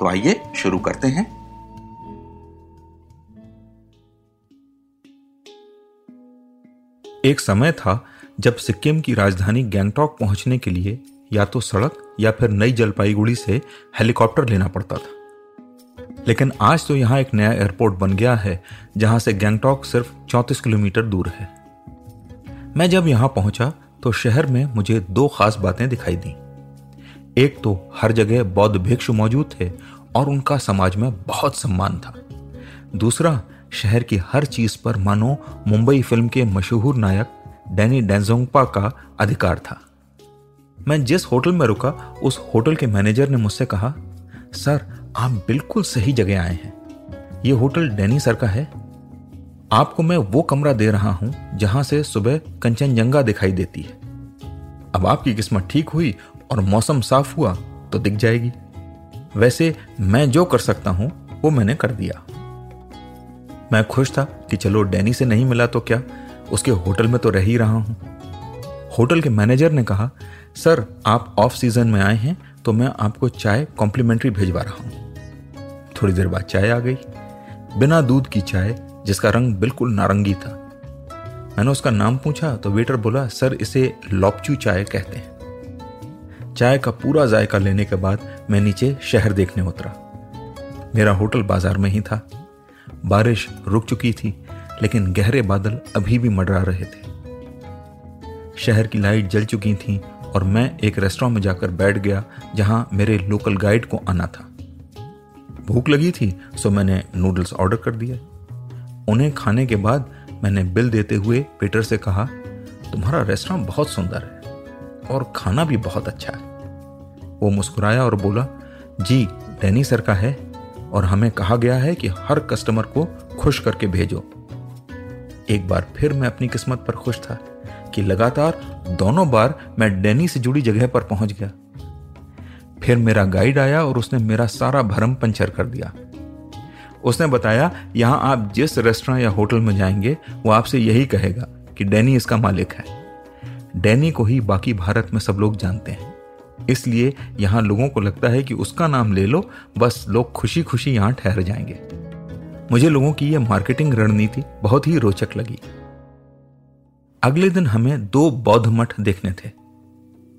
तो आइए शुरू करते हैं। एक समय था जब सिक्किम की राजधानी गैंगटॉक पहुँचने के लिए या तो सड़क या फिर नई जलपाईगुड़ी से हेलीकॉप्टर लेना पड़ता था। लेकिन आज तो यहाँ एक नया एयरपोर्ट बन गया है, जहाँ से गैंगटॉक सिर्फ़ 34 किलोमीटर दूर है। मैं जब यहाँ पहुँचा तो शहर में मुझे दो खास बातें दिखाई दी। एक तो हर जगह बौद्ध भिक्षु मौजूद थे और उनका समाज में बहुत सम्मान था। दूसरा, शहर की हर चीज़ पर मानो मुंबई फ़िल्म के मशहूर नायक डैनी डेंजोंगपा का अधिकार था। मैं जिस होटल में रुका, उस होटल के मैनेजर ने मुझसे कहा, सर, आप बिल्कुल सही जगह आए हैं। ये होटल डैनी सर का है। आपको मैं वो कमरा दे रहा हूँ जहाँ से सुबह कंचनजंगा दिखाई देती है। अब आपकी किस्मत ठीक हुई और मौसम साफ़ हुआ तो दिख जाएगी। वैसे मैं जो कर सकता हूँ, वो मैंने कर दिया। मैं खुश था कि चलो डैनी से नहीं मिला तो क्या? उसके होटल में तो रह ही रहा हूँ। होटल के मैनेजर ने कहा, सर, आप ऑफ़ सीज़न में आए हैं तो मैं आपको चाय कॉम्प्लीमेंट्री भेजवा रहा हूँ। थोड़ी देर बाद चाय आ गई। बिना दूध की चाय, जिसका रंग बिल्कुल नारंगी था। मैंने उसका नाम पूछा तो वेटर बोला, सर, इसे लॉपचू चाय कहते हैं। चाय का पूरा जायका लेने के बाद मैं नीचे शहर देखने उतरा। मेरा होटल बाज़ार में ही था। बारिश रुक चुकी थी, लेकिन गहरे बादल अभी भी मडरा रहे थे। शहर की लाइट जल चुकी थी और मैं एक रेस्टोरेंट में जाकर बैठ गया, जहाँ मेरे लोकल गाइड को आना था। भूख लगी थी, सो मैंने नूडल्स ऑर्डर कर दिए। उन्हें खाने के बाद मैंने बिल देते हुए पेटर से कहा, तुम्हारा रेस्टोरेंट बहुत सुंदर है। और खाना भी बहुत अच्छा है। वो मुस्कुराया और बोला, जी, डैनी सर का है और हमें कहा गया है कि हर कस्टमर को खुश करके भेजो। एक बार फिर मैं अपनी किस्मत पर खुश था कि लगातार दोनों बार मैं डैनी से जुड़ी जगह पर पहुँच गया। फिर मेरा गाइड आया और उसने मेरा सारा भरम पंचर कर दिया। उसने बताया, यहाँ आप जिस रेस्टोरेंट या होटल में जाएँगे, वो आपसे यही कहेगा कि डैनी इसका मालिक है। डैनी को ही बाकी भारत में सब लोग जानते हैं। इसलिए यहाँ लोगों को लगता है कि उसका नाम ले लो, बस लोग खुशी खुशी यहाँ ठहर जाएँगे। मुझे लोगों की यह मार्केटिंग रणनीति बहुत ही रोचक लगी। अगले दिन हमें दो बौद्ध मठ देखने थे।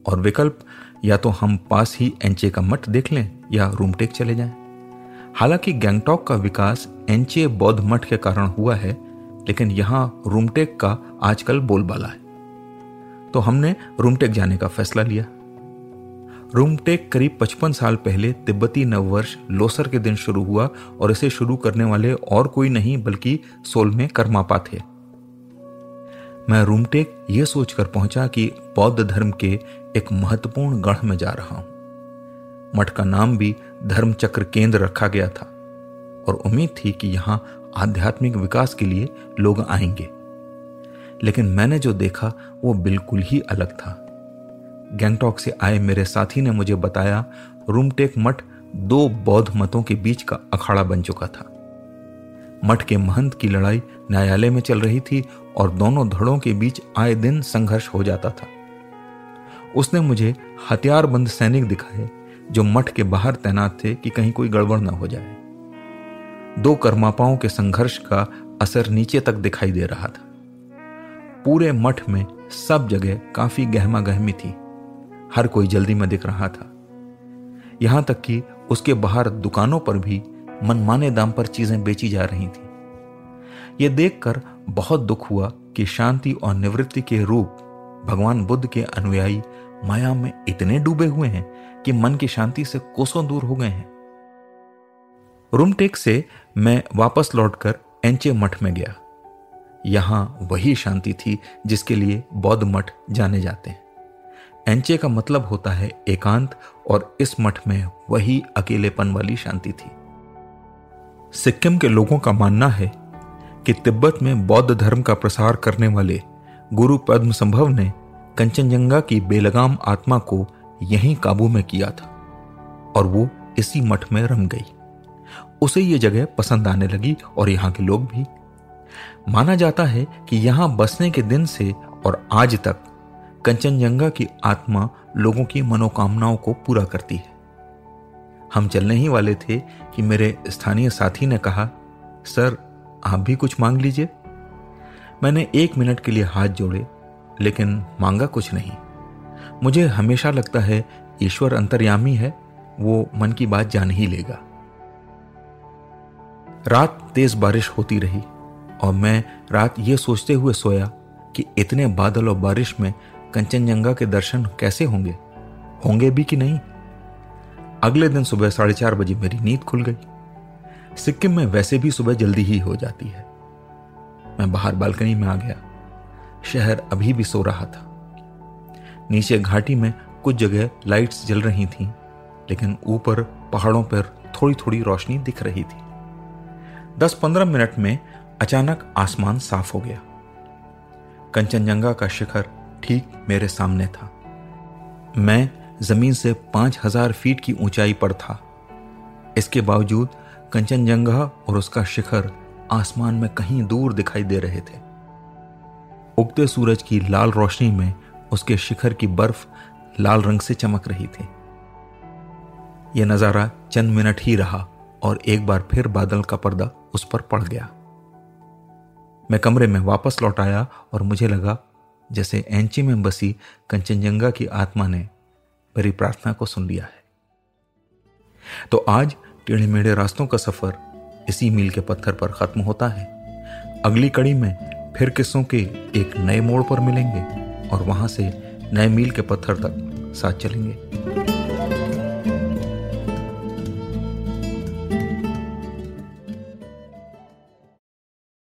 और विकल्प, या तो हम पास ही एंचे का मठ देख लें, या रूमटेक चले जाएँ। हालाँकि गैंगटॉक का विकास एंचे बौद्ध मठ के कारण हुआ है, लेकिन यहाँ रूमटेक का आजकल बोलबाला है। तो हमने रूमटेक जाने का फैसला लिया। रूमटेक करीब 55 साल पहले तिब्बती नववर्ष लोसर के दिन शुरू हुआ और इसे शुरू करने वाले और कोई नहीं बल्कि सोल में कर्मापा थे। मैं रूमटेक ये सोचकर पहुँचा कि बौद्ध धर्म के एक महत्वपूर्ण गढ़ में जा रहा हूँ। मठ का नाम भी धर्म चक्र केंद्र रखा गया था और उम्मीद थी कि यहाँ आध्यात्मिक विकास के लिए लोग आएँगे। लेकिन मैंने जो देखा, वो बिल्कुल ही अलग था। गैंगटॉक से आए मेरे साथी ने मुझे बताया, रूमटेक मठ दो बौद्ध मतों के बीच का अखाड़ा बन चुका था। मठ के महंत की लड़ाई न्यायालय में चल रही थी और दोनों धड़ों के बीच आए दिन संघर्ष हो जाता था। उसने मुझे हथियारबंद सैनिक दिखाए, जो मठ के बाहर तैनात थे कि कहीं कोई गड़बड़ न हो जाए। दो कर्मापाओं के संघर्ष का असर नीचे तक दिखाई दे रहा था। पूरे मठ में सब जगह काफ़ी गहमा गहमी थी। हर कोई जल्दी में दिख रहा था। यहाँ तक कि उसके बाहर दुकानों पर भी मनमाने दाम पर चीज़ें बेची जा रही थी। यह देखकर बहुत दुख हुआ कि शांति और निवृत्ति के रूप भगवान बुद्ध के अनुयायी माया में इतने डूबे हुए हैं कि मन की शांति से कोसों दूर हो गए हैं। रूमटेक से मैं वापस लौटकर एंचे मठ में गया। यहाँ वही शांति थी जिसके लिए बौद्ध मठ जाने जाते हैं। एंचे का मतलब होता है एकांत और इस मठ में वही अकेलेपन वाली शांति थी। सिक्किम के लोगों का मानना है कि तिब्बत में बौद्ध धर्म का प्रसार करने वाले गुरु पद्म संभव ने कंचनजंगा की बेलगाम आत्मा को यहीं काबू में किया था और वो इसी मठ में रम गई। उसे ये जगह पसंद आने लगी और यहाँ के लोग भी माना जाता है कि यहाँ बसने के दिन से और आज तक कंचनजंगा की आत्मा लोगों की मनोकामनाओं को पूरा करती है। हम चलने ही वाले थे कि मेरे स्थानीय साथी ने कहा, सर, आप भी कुछ मांग लीजिए। मैंने एक मिनट के लिए हाथ जोड़े, लेकिन मांगा कुछ नहीं। मुझे हमेशा लगता है, ईश्वर अंतर्यामी है, वो मन की बात जान ही लेगा। रात तेज बारिश होती रही। और मैं रात ये सोचते हुए सोया कि इतने बादल और बारिश में कंचनजंगा के दर्शन कैसे होंगे? होंगे भी कि नहीं? अगले दिन सुबह साढ़े चार बजे मेरी नींद खुल गई। सिक्किम में वैसे भी सुबह जल्दी ही हो जाती है। मैं बाहर बालकनी में आ गया। शहर अभी भी सो रहा था। नीचे घाटी में कुछ जगह लाइट्स जल रही थीं, लेकिन ऊपर पहाड़ों पर थोड़ी थोड़ी रोशनी दिख रही थी। दस पंद्रह मिनट में अचानक आसमान साफ़ हो गया। कंचनजंगा का शिखर ठीक मेरे सामने था। मैं ज़मीन से पाँच हज़ार फीट की ऊंचाई पर था। इसके बावजूद कंचनजंगा और उसका शिखर आसमान में कहीं दूर दिखाई दे रहे थे। उगते सूरज की लाल रोशनी में उसके शिखर की बर्फ़ लाल रंग से चमक रही थी। यह नज़ारा चंद मिनट ही रहा और एक बार फिर बादल का पर्दा उस पर पड़ गया। मैं कमरे में वापस लौट आया और मुझे लगा, जैसे एंची में बसी कंचनजंगा की आत्मा ने मेरी प्रार्थना को सुन लिया है। तो आज टेढ़े मेढ़े रास्तों का सफ़र इसी मील के पत्थर पर खत्म होता है। अगली कड़ी में फिर किस्सों के एक नए मोड़ पर मिलेंगे और वहाँ से नए मील के पत्थर तक साथ चलेंगे।